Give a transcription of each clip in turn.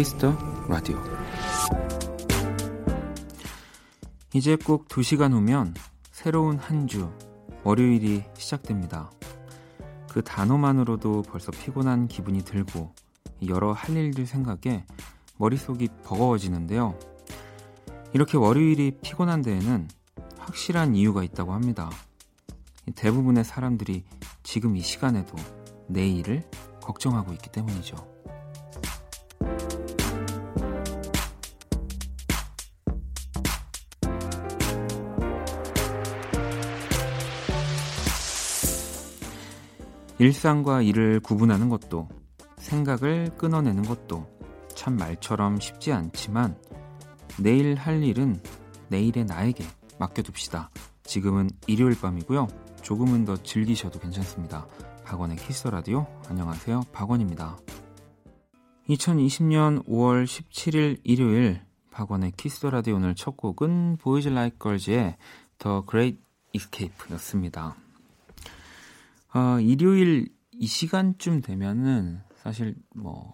Kiss the Radio 이제 꼭 2시간 후면 새로운 한 주 월요일이 시작됩니다. 그 단어만으로도 벌써 피곤한 기분이 들고 여러 할 일들 생각에 머릿속이 버거워지는데요. 이렇게 월요일이 피곤한 데에는 확실한 이유가 있다고 합니다. 대부분의 사람들이 지금 이 시간에도 내일을 걱정하고 있기 때문이죠. 일상과 일을 구분하는 것도 생각을 끊어내는 것도 참 말처럼 쉽지 않지만 내일 할 일은 내일의 나에게 맡겨둡시다. 지금은 일요일 밤이고요. 조금은 더 즐기셔도 괜찮습니다. 박원의 Kiss the Radio. 안녕하세요. 박원입니다. 2020년 5월 17일 일요일 박원의 Kiss the Radio 오늘 첫 곡은 Boys Like Girls의 The Great Escape였습니다. 어, 일요일 이 시간쯤 되면은 사실 뭐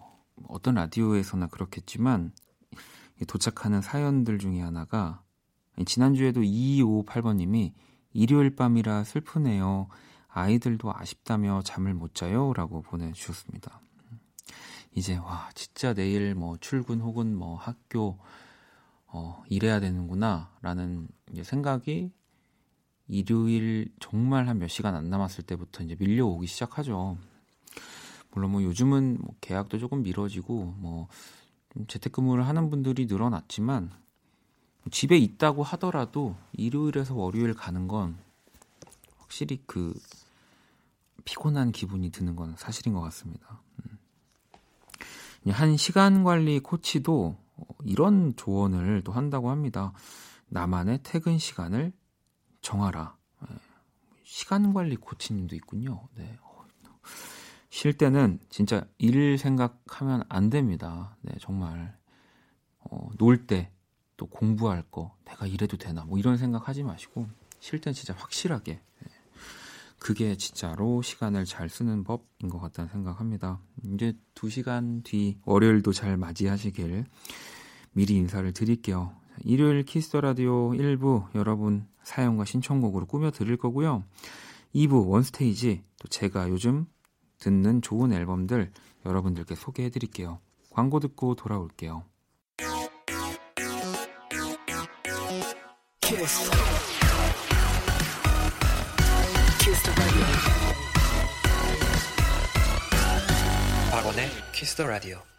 어떤 라디오에서나 그렇겠지만 도착하는 사연들 중에 하나가 지난주에도 2258번님이 일요일 밤이라 슬프네요. 아이들도 아쉽다며 잠을 못 자요. 라고 보내주셨습니다. 이제, 와, 진짜 내일 뭐 출근 혹은 뭐 학교, 어, 일해야 되는구나. 라는 생각이 일요일 정말 한 몇 시간 안 남았을 때부터 이제 밀려오기 시작하죠. 물론 뭐 요즘은 뭐 계약도 조금 미뤄지고 뭐 재택근무를 하는 분들이 늘어났지만 집에 있다고 하더라도 일요일에서 월요일 가는 건 확실히 그 피곤한 기분이 드는 건 사실인 것 같습니다. 음. 한 시간 관리 코치도 이런 조언을 또 한다고 합니다. 나만의 퇴근 시간을 정하라. 예. 시간 관리 코치님도 있군요. 네. 쉴 때는 진짜 일 생각하면 안 됩니다. 네, 정말. 어, 놀 때, 또 공부할 거, 내가 이래도 되나, 뭐 이런 생각 하지 마시고, 쉴 땐 진짜 확실하게. 네. 그게 진짜로 시간을 잘 쓰는 법인 것 같다는 생각합니다. 이제 2시간 뒤 월요일도 잘 맞이하시길 미리 인사를 드릴게요. 일요일 Kiss the Radio 1부 여러분 사연과 신청곡으로 꾸며 드릴 거고요. 2부 One Stage 또 제가 요즘 듣는 좋은 앨범들 여러분들께 소개해 드릴게요. 광고 듣고 돌아올게요. Kiss. Kiss 박원의 Kiss the Radio.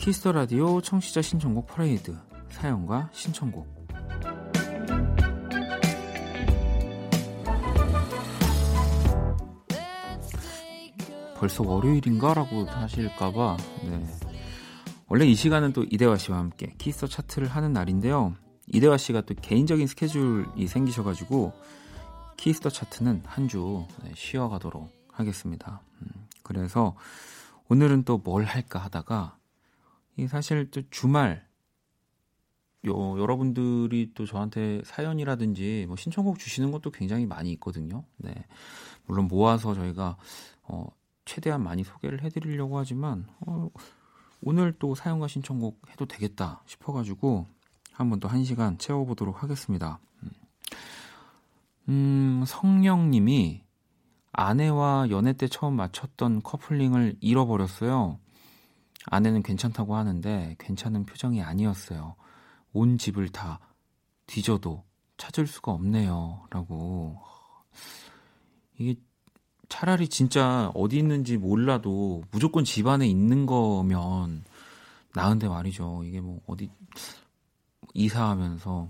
Kiss the Radio 청취자 신청곡 퍼레이드 사연과 신청곡. 벌써 월요일인가라고 하실까봐 네. 원래 이 시간은 또 이대화 씨와 함께 Kiss the Chart를 하는 날인데요. 이대화 씨가 또 개인적인 스케줄이 생기셔가지고 Kiss the Chart는 한주 네, 쉬어가도록 하겠습니다. 음, 그래서 오늘은 또 뭘 할까 하다가 이 사실 또 주말 요, 여러분들이 또 저한테 사연이라든지 뭐 신청곡 주시는 것도 굉장히 많이 있거든요. 네. 물론 모아서 저희가 어, 최대한 많이 소개를 해드리려고 하지만 어, 오늘 또 사연과 신청곡 해도 되겠다 싶어가지고 한번 또 한 시간 채워보도록 하겠습니다. 음, 음 성령님이 아내와 연애 때 처음 맞췄던 커플링을 잃어버렸어요. 아내는 괜찮다고 하는데 괜찮은 표정이 아니었어요. 온 집을 다 뒤져도 찾을 수가 없네요. 라고. 이게 차라리 진짜 어디 있는지 몰라도 무조건 집 안에 있는 거면 나은데 말이죠. 이게 뭐 어디 이사하면서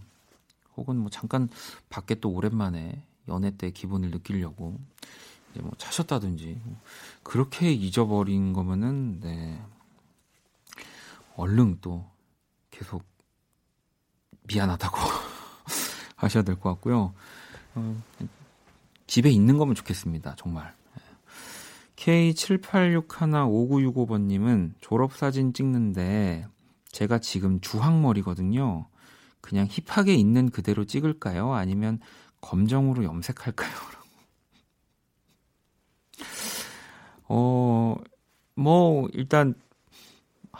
혹은 뭐 잠깐 밖에 또 오랜만에 연애 때 기분을 느끼려고 이제 뭐 차셨다든지 그렇게 잊어버린 거면은 네 얼른 또 계속 미안하다고 하셔야 될 것 같고요. 어, 집에 있는 거면 좋겠습니다. 정말. K78615965번님은 졸업사진 찍는데 제가 지금 주황머리거든요. 그냥 힙하게 있는 그대로 찍을까요? 아니면 검정으로 염색할까요? 어, 뭐, 일단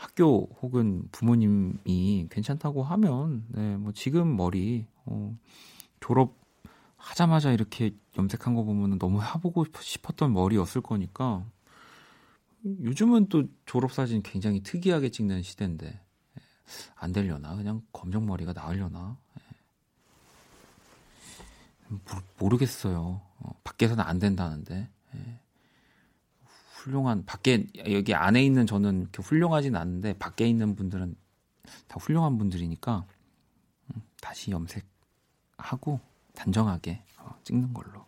학교 혹은 부모님이 괜찮다고 하면, 네, 뭐 지금 머리, 어, 졸업 하자마자 이렇게 염색한 거 보면 너무 해보고 싶었던 머리였을 거니까 요즘은 또 졸업 사진 굉장히 특이하게 찍는 시대인데 예, 안 되려나 그냥 검정 머리가 나으려나 예. 모르겠어요 어, 밖에서는 안 된다는데 예. 훌륭한 밖에 여기 안에 있는 저는 이렇게 훌륭하진 않은데 밖에 있는 분들은 다 훌륭한 분들이니까 음, 다시 염색하고 단정하게 어, 찍는 걸로.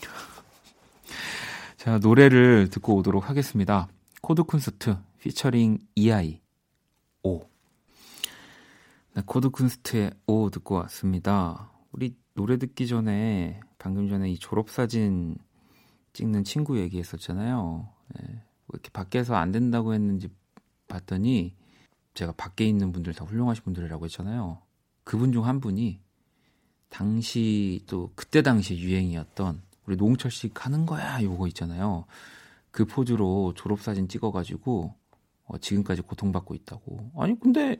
자, 노래를 듣고 오도록 하겠습니다. Code Kunst featuring 이하이 O. 네, Code Kunst의 O 듣고 왔습니다. 우리 노래 듣기 전에 방금 전에 이 졸업 사진 찍는 친구 얘기했었잖아요. 네, 뭐 이렇게 밖에서 안 된다고 했는지 봤더니 제가 밖에 있는 분들 다 훌륭하신 분들이라고 했잖아요. 그분 중 한 분이 당시 또 그때 당시 유행이었던 우리 노홍철 씨 가는 거야 요거 있잖아요. 그 포즈로 졸업사진 찍어가지고 어, 지금까지 고통받고 있다고. 아니 근데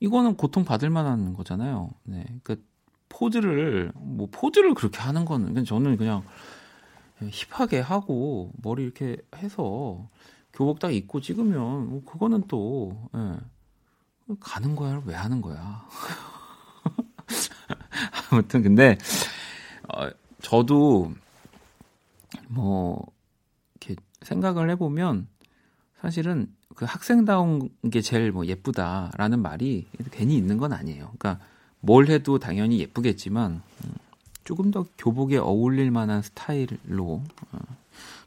이거는 고통 받을 만한 거잖아요. 네, 그 포즈를 뭐 포즈를 그렇게 하는 거는 그냥 저는 그냥 힙하게 하고 머리 이렇게 해서 교복 딱 입고 찍으면 뭐 그거는 또 예, 가는 거야 왜 하는 거야. 아무튼 근데 어, 저도 뭐 이렇게 생각을 해보면 사실은 그 학생다운 게 제일 뭐 예쁘다라는 말이 괜히 있는 건 아니에요. 그러니까 뭘 해도 당연히 예쁘겠지만 음, 조금 더 교복에 어울릴 만한 스타일로 어,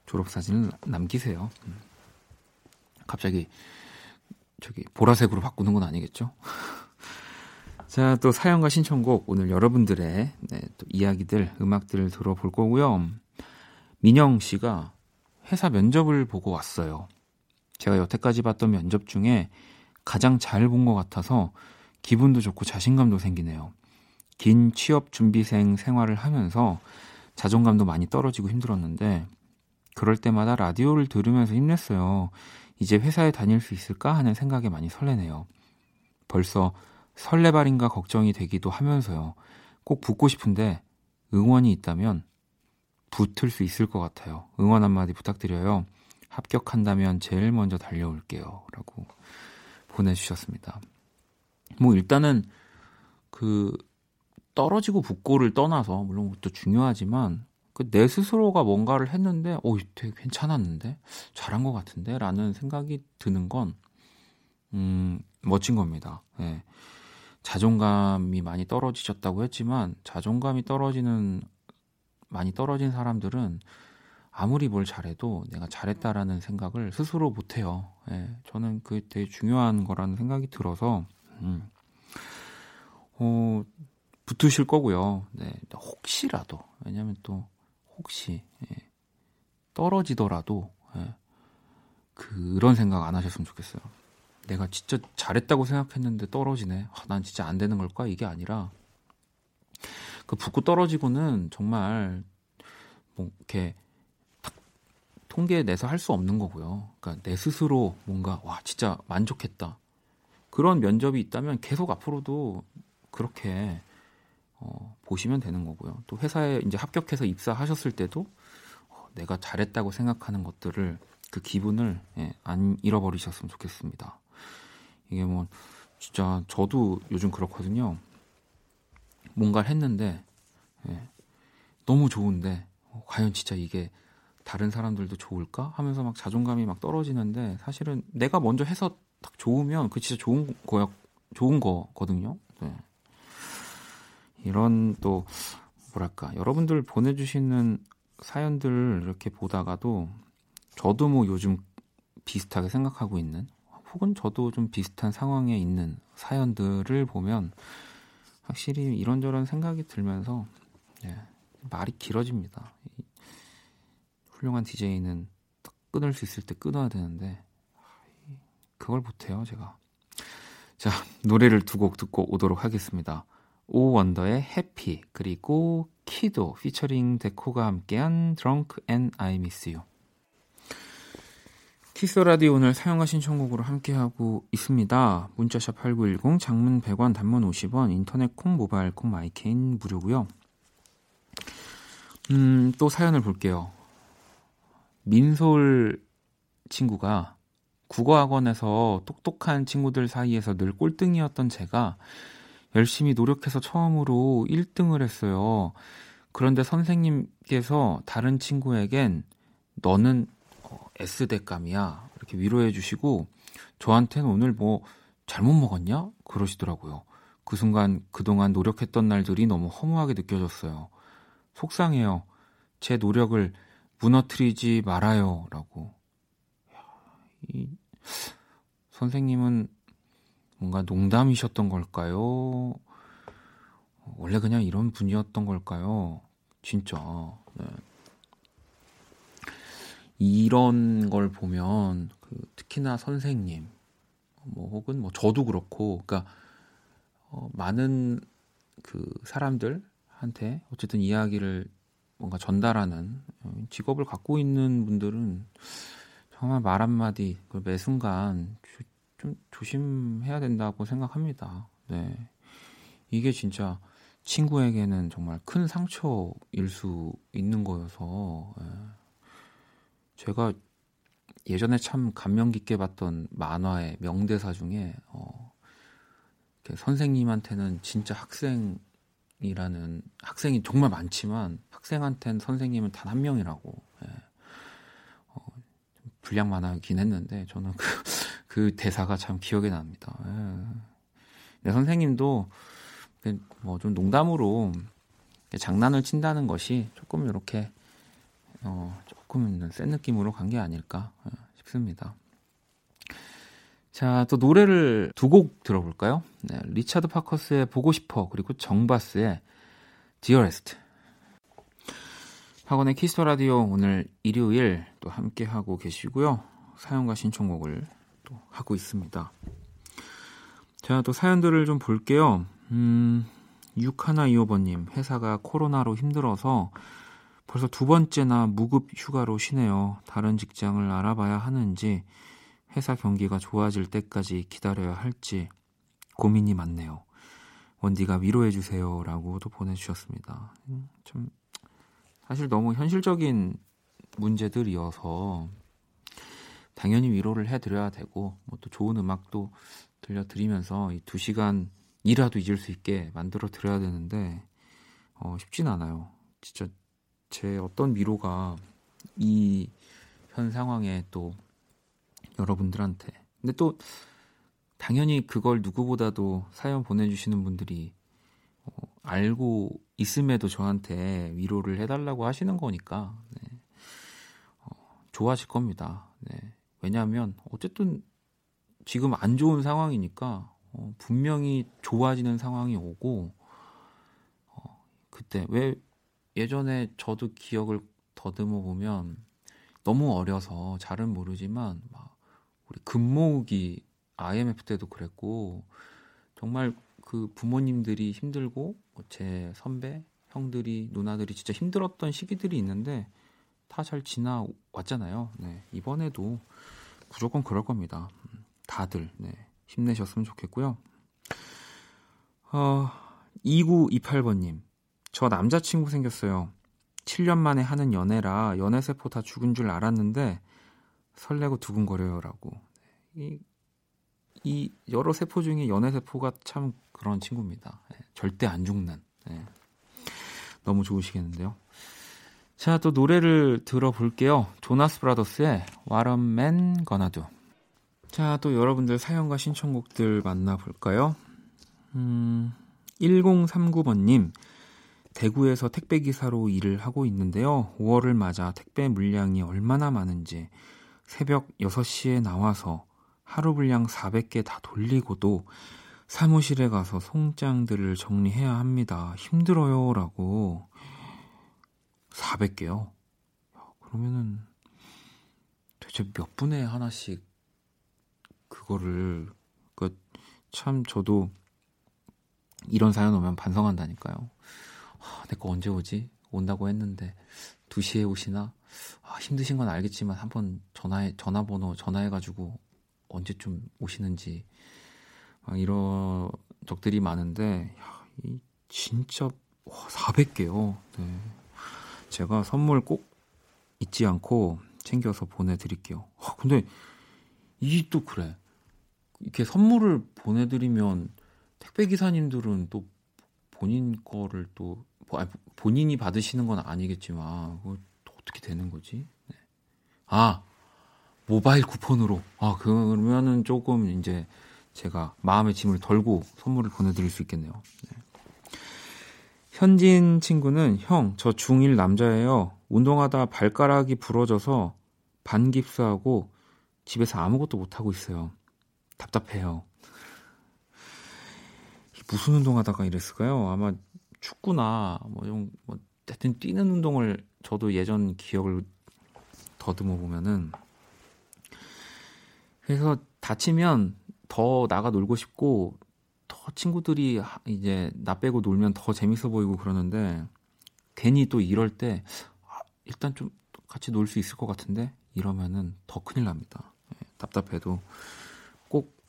졸업 사진을 남기세요. 음. 갑자기 저기 보라색으로 바꾸는 건 아니겠죠? 자, 또 사연과 신청곡 오늘 여러분들의 네, 또 이야기들, 음악들을 들어볼 거고요. 민영 씨가 회사 면접을 보고 왔어요. 제가 여태까지 봤던 면접 중에 가장 잘 본 것 같아서 기분도 좋고 자신감도 생기네요. 긴 취업 준비생 생활을 하면서 자존감도 많이 떨어지고 힘들었는데 그럴 때마다 라디오를 들으면서 힘냈어요. 이제 회사에 다닐 수 있을까 하는 생각에 많이 설레네요. 벌써 설레발인가 걱정이 되기도 하면서요. 꼭 붙고 싶은데 응원이 있다면 붙을 수 있을 것 같아요. 응원 한마디 부탁드려요. 합격한다면 제일 먼저 달려올게요. 라고 보내주셨습니다. 뭐 일단은 그 떨어지고 붙고를 떠나서 물론 그것도 중요하지만 그 내 스스로가 뭔가를 했는데 어 되게 괜찮았는데 잘한 것 같은데 라는 생각이 드는 건 음, 멋진 겁니다. 예. 자존감이 많이 떨어지셨다고 했지만 자존감이 떨어지는 많이 떨어진 사람들은 아무리 뭘 잘해도 내가 잘했다라는 생각을 스스로 못해요. 예, 저는 그게 되게 중요한 거라는 생각이 들어서 음, 어, 붙으실 거고요. 네, 혹시라도 왜냐하면 또 혹시 예, 떨어지더라도 예, 그런 생각 안 하셨으면 좋겠어요. 내가 진짜 잘했다고 생각했는데 떨어지네. 아, 난 진짜 안 되는 걸까? 이게 아니라 그 붙고 떨어지고는 정말 뭐 이렇게 통계 내서 할 수 없는 거고요. 그러니까 내 스스로 뭔가 와 진짜 만족했다. 그런 면접이 있다면 계속 앞으로도 그렇게 어, 보시면 되는 거고요. 또 회사에 이제 합격해서 입사하셨을 때도 어, 내가 잘했다고 생각하는 것들을 그 기분을 예, 안 잃어버리셨으면 좋겠습니다. 이게 뭐 진짜 저도 요즘 그렇거든요. 뭔가를 했는데 예, 너무 좋은데 어, 과연 진짜 이게 다른 사람들도 좋을까 하면서 막 자존감이 막 떨어지는데 사실은 내가 먼저 해서 딱 좋으면 그 진짜 좋은 거야 좋은 거거든요. 네. 이런 또 뭐랄까 여러분들 보내주시는 사연들 이렇게 보다가도 저도 뭐 요즘 비슷하게 생각하고 있는 혹은 저도 좀 비슷한 상황에 있는 사연들을 보면 확실히 이런저런 생각이 들면서 예, 말이 길어집니다. 훌륭한 딱 끊을 수 있을 때 끊어야 되는데 그걸 못해요 제가. 자 노래를 두 곡 듣고 오도록 하겠습니다. Oh Wonder의 Happy 그리고 KIDDO featuring Decco가 함께한 Drunk and I Miss You. Kiss the Radio 오늘 사연과 신청곡으로 함께하고 있습니다. 문자 샵 8910 장문 100원 단문 50원 인터넷 콩 모바일 콩 마이케이는 무료고요. 음, 또 사연을 볼게요. 민솔 친구가 국어학원에서 똑똑한 친구들 사이에서 늘 꼴등이었던 제가 열심히 노력해서 처음으로 1등을 했어요. 그런데 선생님께서 다른 친구에겐 너는 어, S대감이야. 이렇게 위로해 주시고 저한테는 오늘 뭐 잘못 먹었냐? 그러시더라고요. 그 순간 그동안 노력했던 날들이 너무 허무하게 느껴졌어요. 속상해요. 제 노력을 무너뜨리지 말아요. 라고. 이 선생님은 뭔가 농담이셨던 걸까요? 원래 그냥 이런 분이었던 걸까요? 진짜. 네. 이런 걸 보면 그 특히나 선생님 뭐 혹은 뭐 저도 그렇고 그러니까 어, 많은 그 사람들한테 어쨌든 이야기를 뭔가 전달하는 어, 직업을 갖고 있는 분들은 정말 말 한마디 그매 순간 좀 조심해야 된다고 생각합니다. 네. 이게 진짜 친구에게는 정말 큰 상처일 수 있는 거여서 예. 제가 예전에 참 감명 깊게 봤던 만화의 명대사 중에 어, 선생님한테는 진짜 학생이라는 학생이 정말 많지만 학생한테는 선생님은 단 한 명이라고 예. 어, 불량 만화이긴 했는데 저는 그, 그 대사가 참 기억에 납니다. 예. 네, 선생님도 뭐 좀 농담으로 장난을 친다는 것이 조금 이렇게 어, 조금 센 느낌으로 간 게 아닐까 어, 싶습니다. 자, 또 노래를 두 곡 들어볼까요? 네, 리차드 파커스의 보고 싶어 그리고 정바스의 Dearest. 박원의 Kiss the Radio 오늘 일요일 또 함께 하고 계시고요. 사연과 신청곡을 또 하고 있습니다. 자, 또 사연들을 좀 볼게요. 음, 6125번님, 회사가 코로나로 힘들어서 벌써 두 번째나 무급 휴가로 쉬네요. 다른 직장을 알아봐야 하는지, 회사 경기가 좋아질 때까지 기다려야 할지 고민이 많네요. 원디가 위로해주세요. 라고도 보내주셨습니다. 음, 좀, 사실 너무 현실적인 문제들이어서, 당연히 위로를 해드려야 되고, 뭐 또 좋은 음악도 들려드리면서 이 두 시간이라도 잊을 수 있게 만들어 드려야 되는데, 어, 쉽진 않아요. 진짜 제 어떤 위로가 이 현 상황에 또 여러분들한테 근데 또 당연히 그걸 누구보다도 사연 보내주시는 분들이 어, 알고 있음에도 저한테 위로를 해달라고 하시는 거니까 네. 어, 좋아질 겁니다. 네. 왜냐하면 어쨌든 지금 안 좋은 상황이니까 어, 분명히 좋아지는 상황이 오고 어, 그때 왜 예전에 저도 기억을 더듬어 보면 너무 어려서 잘은 모르지만 막 우리 금모으기 IMF 때도 그랬고 정말 그 부모님들이 힘들고 뭐제 선배 형들이 누나들이 진짜 힘들었던 시기들이 있는데 다 잘 지나왔잖아요. 네, 이번에도 무조건 그럴 겁니다. 다들 네, 힘내셨으면 좋겠고요. 어, 2928번님 저 남자친구 생겼어요. 7년 만에 하는 연애라 연애세포 다 죽은 줄 알았는데 설레고 두근거려요라고. 이, 이 여러 세포 중에 연애세포가 참 그런 친구입니다. 네, 절대 안 죽는. 네. 너무 좋으시겠는데요. 자, 또 노래를 들어볼게요. 조나스 브라더스의 Gonna Do. 자, 또 여러분들 사연과 신청곡들 만나볼까요? 음, 1039번님. 대구에서 택배 기사로 일을 하고 있는데요. 5월을 맞아 택배 물량이 얼마나 많은지 새벽 6시에 나와서 하루 분량 400개 다 돌리고도 사무실에 가서 송장들을 정리해야 합니다. 힘들어요. 라고 400개요. 그러면은 도대체 몇 분에 하나씩 그거를 그 참 저도 이런 사연 오면 반성한다니까요. 아, 내거 언제 오지? 온다고 했는데 2시에 오시나? 아, 힘드신 건 알겠지만 한번 전화해 전화번호 전화해 가지고 언제좀 오시는지 막 이런 적들이 많은데 야, 이 진짜 와, 400개요. 네. 제가 선물 꼭 잊지 않고 챙겨서 보내드릴게요. 아, 근데 이게 또 그래. 이렇게 선물을 보내드리면 택배 기사님들은 또 본인 거를 또 아니, 본인이 받으시는 건 아니겠지만 또 어떻게 되는 거지? 네. 아 모바일 쿠폰으로 아 그러면은 조금 이제 제가 마음의 짐을 덜고 선물을 보내드릴 수 있겠네요. 네. 현진 친구는 형, 저 중1 남자예요. 운동하다 발가락이 부러져서 반깁스하고 집에서 아무것도 못하고 있어요. 답답해요. 무슨 운동하다가 이랬을까요? 아마 축구나 뭐 좀, 뭐, 하여튼 뛰는 운동을 저도 예전 기억을 더듬어 보면은 그래서 다치면 더 나가 놀고 싶고 더 친구들이 이제 나 빼고 놀면 더 재밌어 보이고 그러는데 괜히 또 이럴 때 아, 일단 좀 같이 놀 수 있을 것 같은데 이러면은 더 큰일 납니다. 예, 답답해도 꼭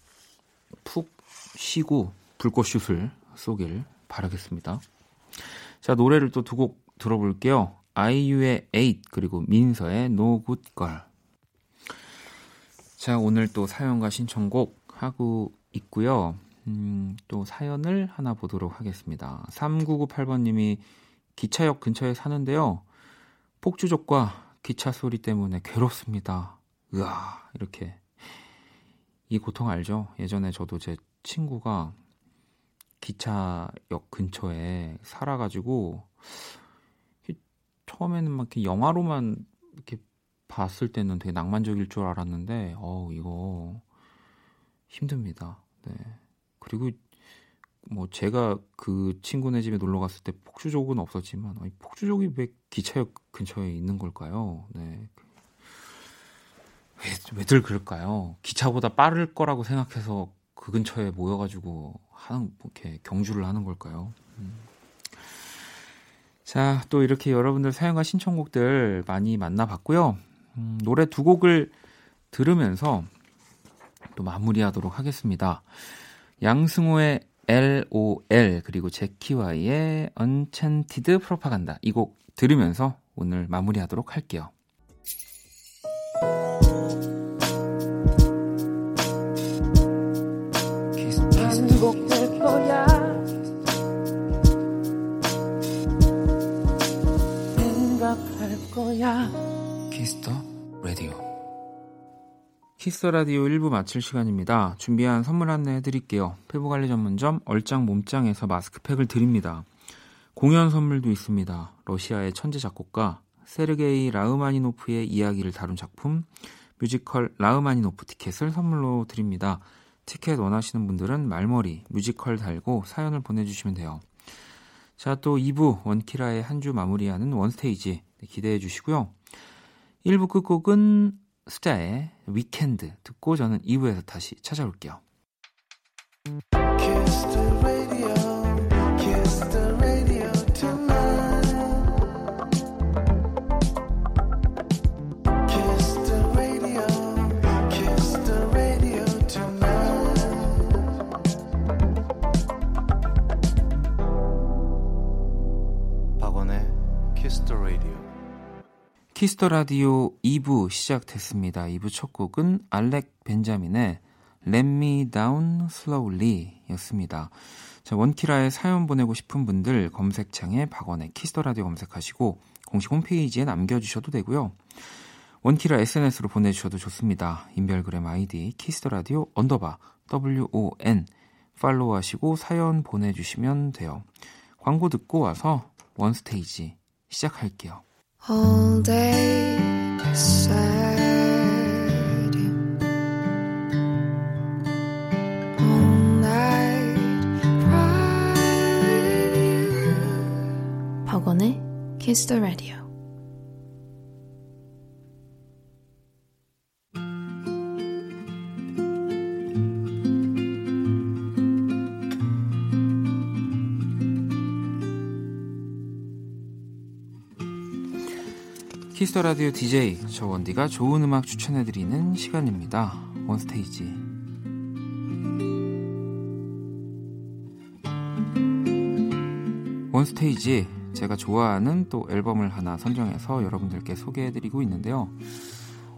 푹 쉬고 불꽃슛을 쏘길 바라겠습니다. 자, 노래를 또 두 곡 들어볼게요. 아이유의 8 그리고 민서의 No Good Girl. 자, 오늘 또 사연과 신청곡 하고 있고요. 음, 또 사연을 하나 보도록 하겠습니다. 3998번님이 기차역 근처에 사는데요. 폭주족과 기차 소리 때문에 괴롭습니다. 으아, 이렇게. 이 고통 알죠? 예전에 저도 제 친구가 기차역 근처에 살아가지고 처음에는 막 이렇게 영화로만 이렇게 봤을 때는 되게 낭만적일 줄 알았는데 어 이거 힘듭니다. 네. 그리고 뭐 제가 그 친구네 집에 놀러 갔을 때 폭주족은 없었지만 아니, 폭주족이 왜 기차역 근처에 있는 걸까요? 네. 왜, 왜들 그럴까요? 기차보다 빠를 거라고 생각해서 그 근처에 모여가지고 하는 뭐 이렇게 경주를 하는 걸까요? 음. 자, 또 이렇게 여러분들 사연과 신청곡들 많이 만나봤고요. 음, 노래 두 곡을 들으면서 또 마무리하도록 하겠습니다. 양승호의 LOL 그리고 제키와의 Enchanted Propaganda 이곡 들으면서 오늘 마무리하도록 할게요. 키스 라디오 1부 마칠 시간입니다. 준비한 선물 안내 해 드릴게요. 피부관리 전문점 얼짱 몸짱에서 마스크팩을 드립니다. 공연 선물도 있습니다. 러시아의 천재 작곡가 세르게이 라흐마니노프의 이야기를 다룬 작품 뮤지컬 라흐마니노프 티켓을 선물로 드립니다. 티켓 원하시는 분들은 말머리 뮤지컬 달고 사연을 보내주시면 돼요. 자, 또 2부 원키라의 한 주 마무리하는 원스테이지 기대해 주시고요. 1부 끝곡은 스자의 위켄드 듣고 저는 2부에서 다시 찾아올게요. 키스 더 라디오 2부 시작됐습니다. 2부 첫 곡은 알렉 벤자민의 Let Me Down Slowly 였습니다. 자, 원키라에 사연 보내고 싶은 분들 검색창에 박원의 키스 더 라디오 검색하시고 공식 홈페이지에 남겨주셔도 되고요. 원키라 SNS로 보내주셔도 좋습니다. 인별그램 아이디 키스 더 라디오 underbar WON 팔로우하시고 사연 보내주시면 돼요. 광고 듣고 와서 원스테이지 시작할게요. all day beside you, all night cry with you. 박원의 Kiss the Radio. 키스 더 라디오 DJ 저 원디가 좋은 음악 추천해 드리는 시간입니다. 원스테이지. 원스테이지 제가 좋아하는 또 앨범을 하나 선정해서 여러분들께 소개해 드리고 있는데요.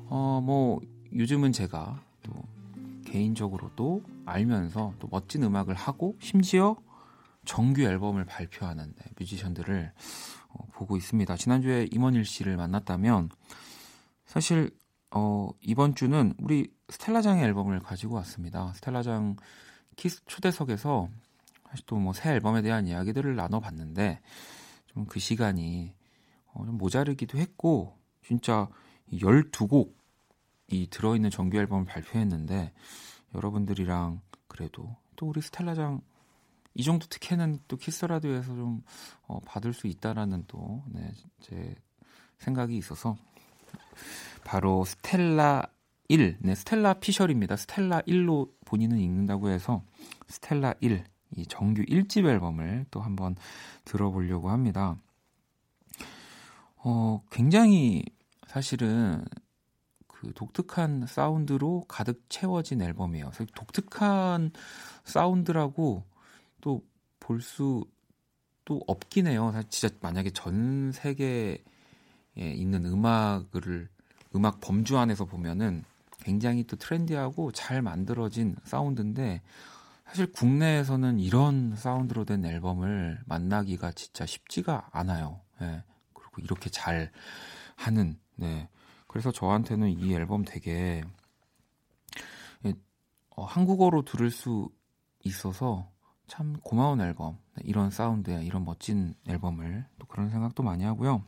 어, 뭐 요즘은 제가 또 개인적으로도 알면서 또 멋진 음악을 하고 심지어 정규 앨범을 발표하는 네, 뮤지션들을 어, 보고 있습니다. 지난주에 임원일 씨를 만났다면 사실 어, 이번 주는 우리 스텔라장의 앨범을 가지고 왔습니다. 스텔라장 키스 초대석에서 사실 또 뭐 새 앨범에 대한 이야기들을 나눠봤는데 좀 그 시간이 어, 좀 모자르기도 했고 진짜 12곡이 들어있는 정규 앨범을 발표했는데 여러분들이랑 그래도 또 우리 스텔라장 이 정도 특혜는 또 키스 라디오에서 좀 어, 받을 수 있다라는 또 네, 제 생각이 있어서 바로 스텔라 1, 네, 스텔라 피셜입니다. 스텔라 1로 본인은 읽는다고 해서 스텔라 1, 이 정규 1집 앨범을 또 한번 들어보려고 합니다. 어, 굉장히 사실은 그 독특한 사운드로 가득 채워진 앨범이에요. 독특한 사운드라고 또 볼 수 또 없긴 해요. 사실 진짜 만약에 전 세계에 있는 음악을 음악 범주 안에서 보면은 굉장히 또 트렌디하고 잘 만들어진 사운드인데 사실 국내에서는 이런 사운드로 된 앨범을 만나기가 진짜 쉽지가 않아요. 예. 그리고 이렇게 잘 하는 네. 그래서 저한테는 이 앨범 되게 예, 어, 한국어로 들을 수 있어서 참 고마운 앨범. 네, 이런 사운드야, 이런 멋진 앨범을 또 그런 생각도 많이 하고요.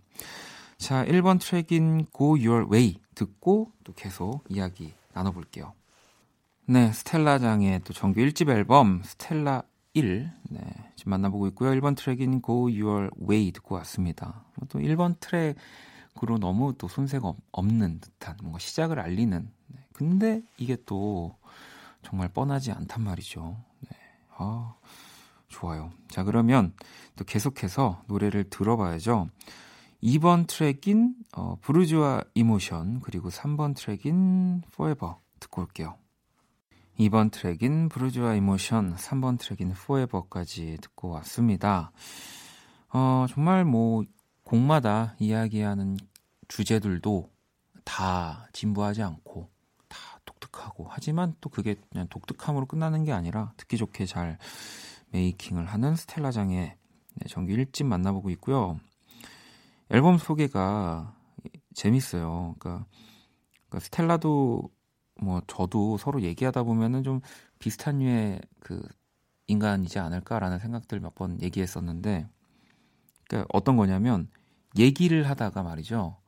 자, 1번 트랙인 Go Your Way 듣고 또 계속 이야기 나눠볼게요. 네, 스텔라장의 또 정규 1집 앨범 스텔라 1 네, 지금 만나보고 있고요. 1번 트랙인 Go Your Way 듣고 왔습니다. 또 1번 트랙으로 너무 또 손색 없는 듯한 뭔가 시작을 알리는 네, 근데 이게 또 정말 뻔하지 않단 말이죠. 네. 아, 좋아요. 자, 그러면 또 계속해서 노래를 들어봐야죠. 2번 트랙인 어, Bourgeois Emotion 그리고 3번 트랙인 Forever 듣고 올게요. 2번 트랙인 Bourgeois Emotion, 3번 트랙인 Forever까지 듣고 왔습니다. 어, 정말 뭐 곡마다 이야기하는 주제들도 다 진부하지 않고 다 독특하고 하지만 또 그게 그냥 독특함으로 끝나는 게 아니라 듣기 좋게 잘 메이킹을 하는 스텔라장의 네, 정규 1집 만나보고 있고요. 앨범 소개가 재밌어요. 그러니까, 그러니까 스텔라도 뭐 저도 서로 얘기하다 보면은 좀 비슷한 류의 그 인간이지 않을까라는 생각들 몇 번 얘기했었는데 그러니까 어떤 거냐면 얘기를 하다가 말이죠.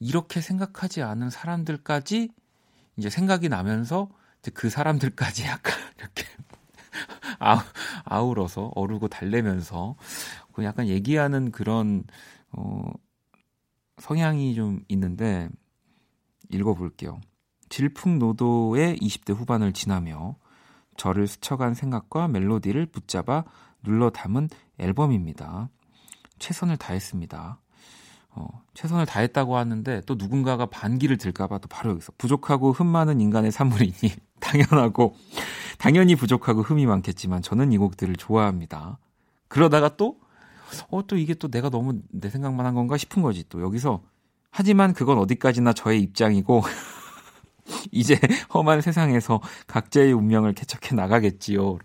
이렇게 생각하지 않은 사람들까지 이제 생각이 나면서 이제 그 사람들까지 약간 이렇게 아우, 아우러서 어르고 달래면서 그 약간 얘기하는 그런 어, 성향이 좀 있는데 읽어볼게요. 질풍노도의 20대 후반을 지나며 저를 스쳐간 생각과 멜로디를 붙잡아 눌러 담은 앨범입니다. 최선을 다했습니다. 어, 최선을 다했다고 하는데 또 누군가가 반기를 들까봐 또 바로 여기서 부족하고 흠 많은 인간의 산물이니 당연하고 당연히 부족하고 흠이 많겠지만 저는 이 곡들을 좋아합니다. 그러다가 또 어, 또 이게 또 내가 너무 내 생각만 한 건가 싶은 거지 또 여기서 하지만 그건 어디까지나 저의 입장이고 이제 험한 세상에서 각자의 운명을 개척해 나가겠지요.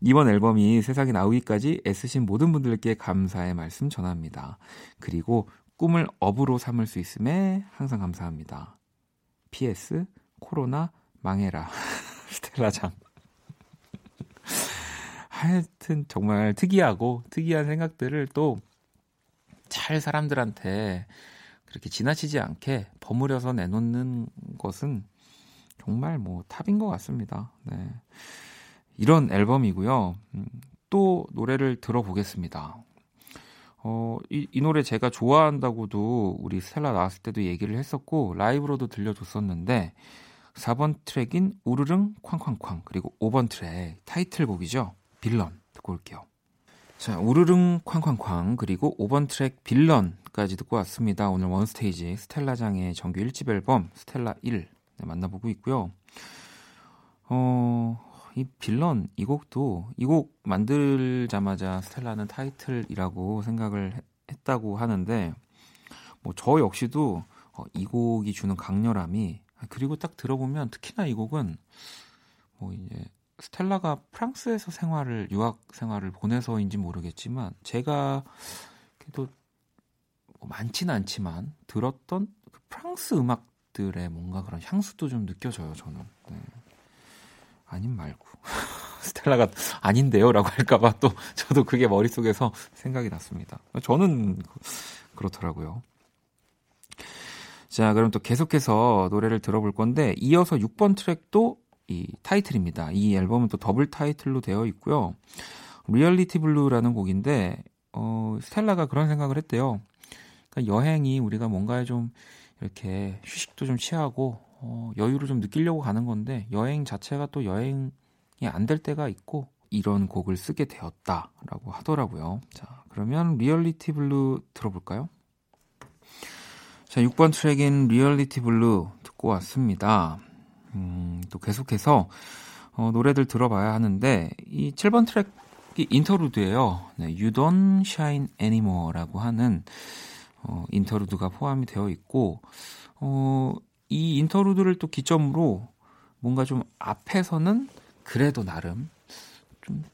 이번 앨범이 세상에 나오기까지 애쓰신 모든 분들께 감사의 말씀 전합니다. 그리고 꿈을 업으로 삼을 수 있음에 항상 감사합니다. PS 코로나 망해라 스텔라장. 하여튼 정말 특이하고 특이한 생각들을 또 잘 사람들한테 그렇게 지나치지 않게 버무려서 내놓는 것은 정말 뭐 탑인 것 같습니다. 네. 이런 앨범이고요. 음, 또 노래를 들어보겠습니다. 어, 이, 이 노래 제가 좋아한다고도 우리 스텔라 나왔을 때도 얘기를 했었고 라이브로도 들려줬었는데 4번 트랙인 우르릉 쾅쾅쾅 그리고 5번 트랙 타이틀곡이죠. 빌런 듣고 올게요. 자, 우르릉 쾅쾅쾅 그리고 5번 트랙 빌런까지 듣고 왔습니다. 오늘 원스테이지 스텔라장의 정규 1집 앨범 스텔라 1 네, 만나보고 있고요. 어, 이 빌런 이 곡도 이 곡 만들자마자 스텔라는 타이틀이라고 생각을 했다고 하는데 뭐 저 역시도 어, 이 곡이 주는 강렬함이 그리고 딱 들어보면 특히나 이 곡은 뭐 이제 스텔라가 프랑스에서 생활을 유학 생활을 보내서인지 모르겠지만 제가 그래도 뭐 많지는 않지만 들었던 그 프랑스 음악들의 뭔가 그런 향수도 좀 느껴져요 저는 네. 아님 말고 스텔라가 아닌데요라고 할까봐 또 저도 그게 머릿속에서 생각이 났습니다 저는 그렇더라고요 자 그럼 또 계속해서 노래를 들어볼 건데 이어서 6번 트랙도 이 타이틀입니다. 이 앨범은 또 더블 타이틀로 되어 있고요. Reality Blue라는 곡인데 어, 스텔라가 그런 생각을 했대요. 그러니까 여행이 우리가 뭔가에 좀 이렇게 휴식도 좀 취하고 어, 여유를 좀 느끼려고 가는 건데 여행 자체가 또 여행이 안 될 때가 있고 이런 곡을 쓰게 되었다라고 하더라고요. 자, 그러면 Reality Blue 들어볼까요? 자, 6번 트랙인 Reality Blue 듣고 왔습니다. 음, 또 계속해서 어, 노래들 들어봐야 하는데 이 7번 트랙이 인터루드예요. 네, You Don't Shine Anymore라고 하는 어, 인터루드가 포함이 되어 있고 어, 이 인터루드를 또 기점으로 뭔가 좀 앞에서는 그래도 나름 좀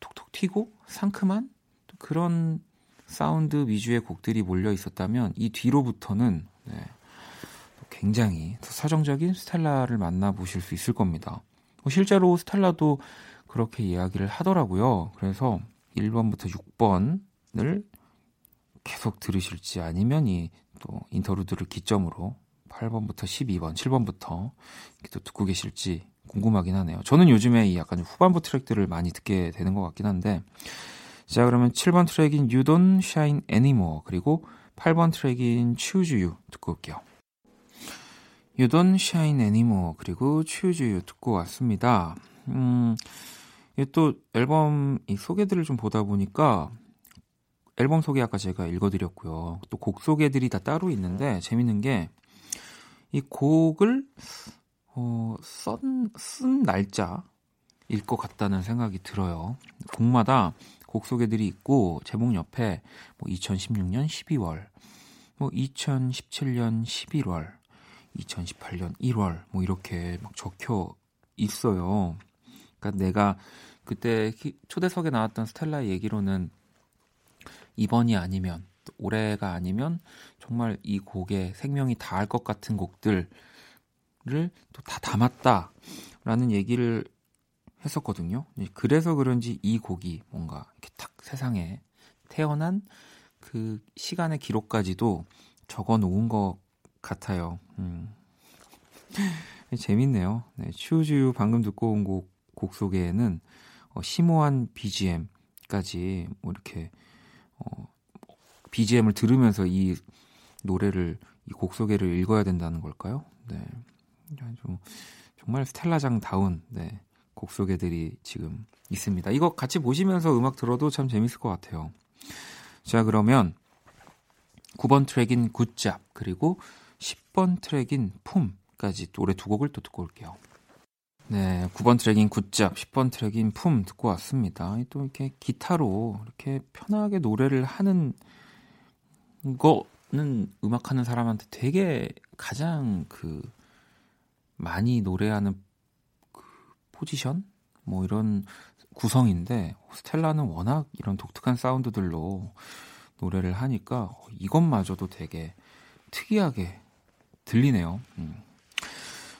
톡톡 튀고 상큼한 그런 사운드 위주의 곡들이 몰려 있었다면 이 뒤로부터는 네, 굉장히 서정적인 스텔라를 만나보실 수 있을 겁니다. 뭐 실제로 스텔라도 그렇게 이야기를 하더라고요. 그래서 1번부터 6번을 계속 들으실지 아니면 이 또 인터루드를 기점으로 8번부터 12번, 7번부터 이렇게 또 듣고 계실지 궁금하긴 하네요. 저는 요즘에 이 약간 후반부 트랙들을 많이 듣게 되는 것 같긴 한데 자 그러면 7번 트랙인 You Don't Shine Anymore 그리고 8번 트랙인 Choose You 듣고 올게요. You Don't Shine Anymore 그리고 Choose You 듣고 왔습니다. 음, 또 앨범 이 소개들을 좀 보다 보니까 앨범 소개 아까 제가 읽어드렸고요. 또 곡 소개들이 다 따로 있는데 재밌는 게 이 곡을 어, 쓴, 쓴 날짜일 것 같다는 생각이 들어요. 곡마다 곡 소개들이 있고 제목 옆에 뭐 2016년 12월, 뭐 2017년 11월, 2018년 1월 뭐 이렇게 막 적혀 있어요. 그러니까 내가 그때 초대석에 나왔던 스텔라의 얘기로는 이번이 아니면 올해가 아니면 정말 이 곡에 생명이 다할 것 같은 곡들을 또 다 담았다라는 얘기를 했었거든요. 그래서 그런지 이 곡이 뭔가 이렇게 탁 세상에 태어난 그 시간의 기록까지도 적어 놓은 것 같아요. 음. 재밌네요. 네, 추우즈유 방금 듣고 온 곡, 곡 소개에는 어, 심오한 BGM까지 뭐 이렇게 어, BGM을 들으면서 이 노래를 이 곡 소개를 읽어야 된다는 걸까요? 네, 좀 정말 스텔라장 다운 네, 곡 소개들이 지금 있습니다. 이거 같이 보시면서 음악 들어도 참 재밌을 것 같아요. 자 그러면 9번 트랙인 Good Job 그리고 10번 트랙인 품까지 노래 두 곡을 또 듣고 올게요. 네, 9번 트랙인 Good Job, 10번 트랙인 품 듣고 왔습니다. 또 이렇게 기타로 이렇게 편하게 노래를 하는 거는 음악하는 사람한테 되게 가장 그 많이 노래하는 그 포지션 뭐 이런 구성인데 스텔라는 워낙 이런 독특한 사운드들로 노래를 하니까 이것마저도 되게 특이하게 들리네요. 음.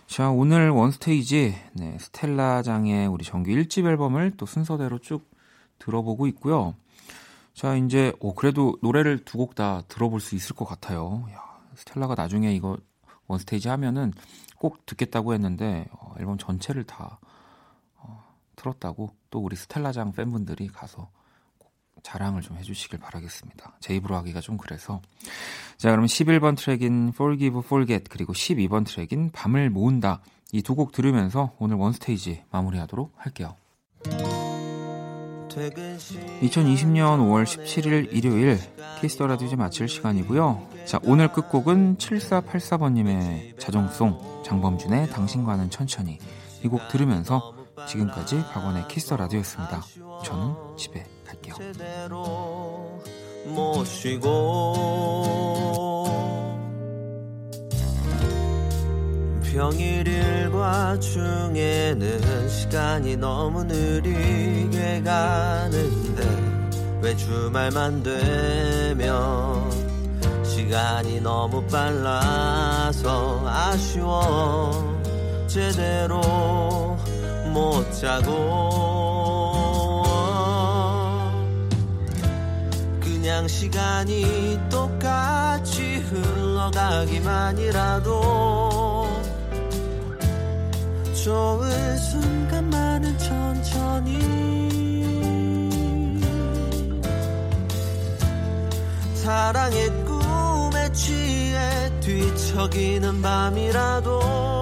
자, 오늘 원스테이지, 네, 스텔라장의 우리 정규 1집 앨범을 또 순서대로 쭉 들어보고 있고요. 자, 이제, 오, 그래도 노래를 두 곡 다 들어볼 수 있을 것 같아요. 야, 스텔라가 나중에 이거 원스테이지 하면은 꼭 듣겠다고 했는데, 어, 앨범 전체를 다 어, 틀었다고 또 우리 스텔라장 팬분들이 가서 자랑을 좀 해주시길 바라겠습니다. 제 입으로 하기가 좀 그래서. 자, 그러면 11번 트랙인 Forgive, Forget 그리고 12번 트랙인 밤을 모은다 이 두 곡 들으면서 오늘 원스테이지 마무리하도록 할게요. 2020년 5월 17일 일요일 키스 더 라디오 이제 마칠 시간이고요. 자, 오늘 끝곡은 7484번님의 자정송 장범준의 당신과는 천천히 이 곡 들으면서 지금까지 박원의 키스 더 라디오였습니다. 저는 집에 갈게요. 평일 일과 중에는 시간이 너무 느리게 가는데 왜 주말만 되면 시간이 너무 빨라서 아쉬워. 제대로 못 자고 그냥 시간이 똑같이 흘러가기만이라도 좋은 순간만은 천천히 사랑의 꿈에 취해 뒤척이는 밤이라도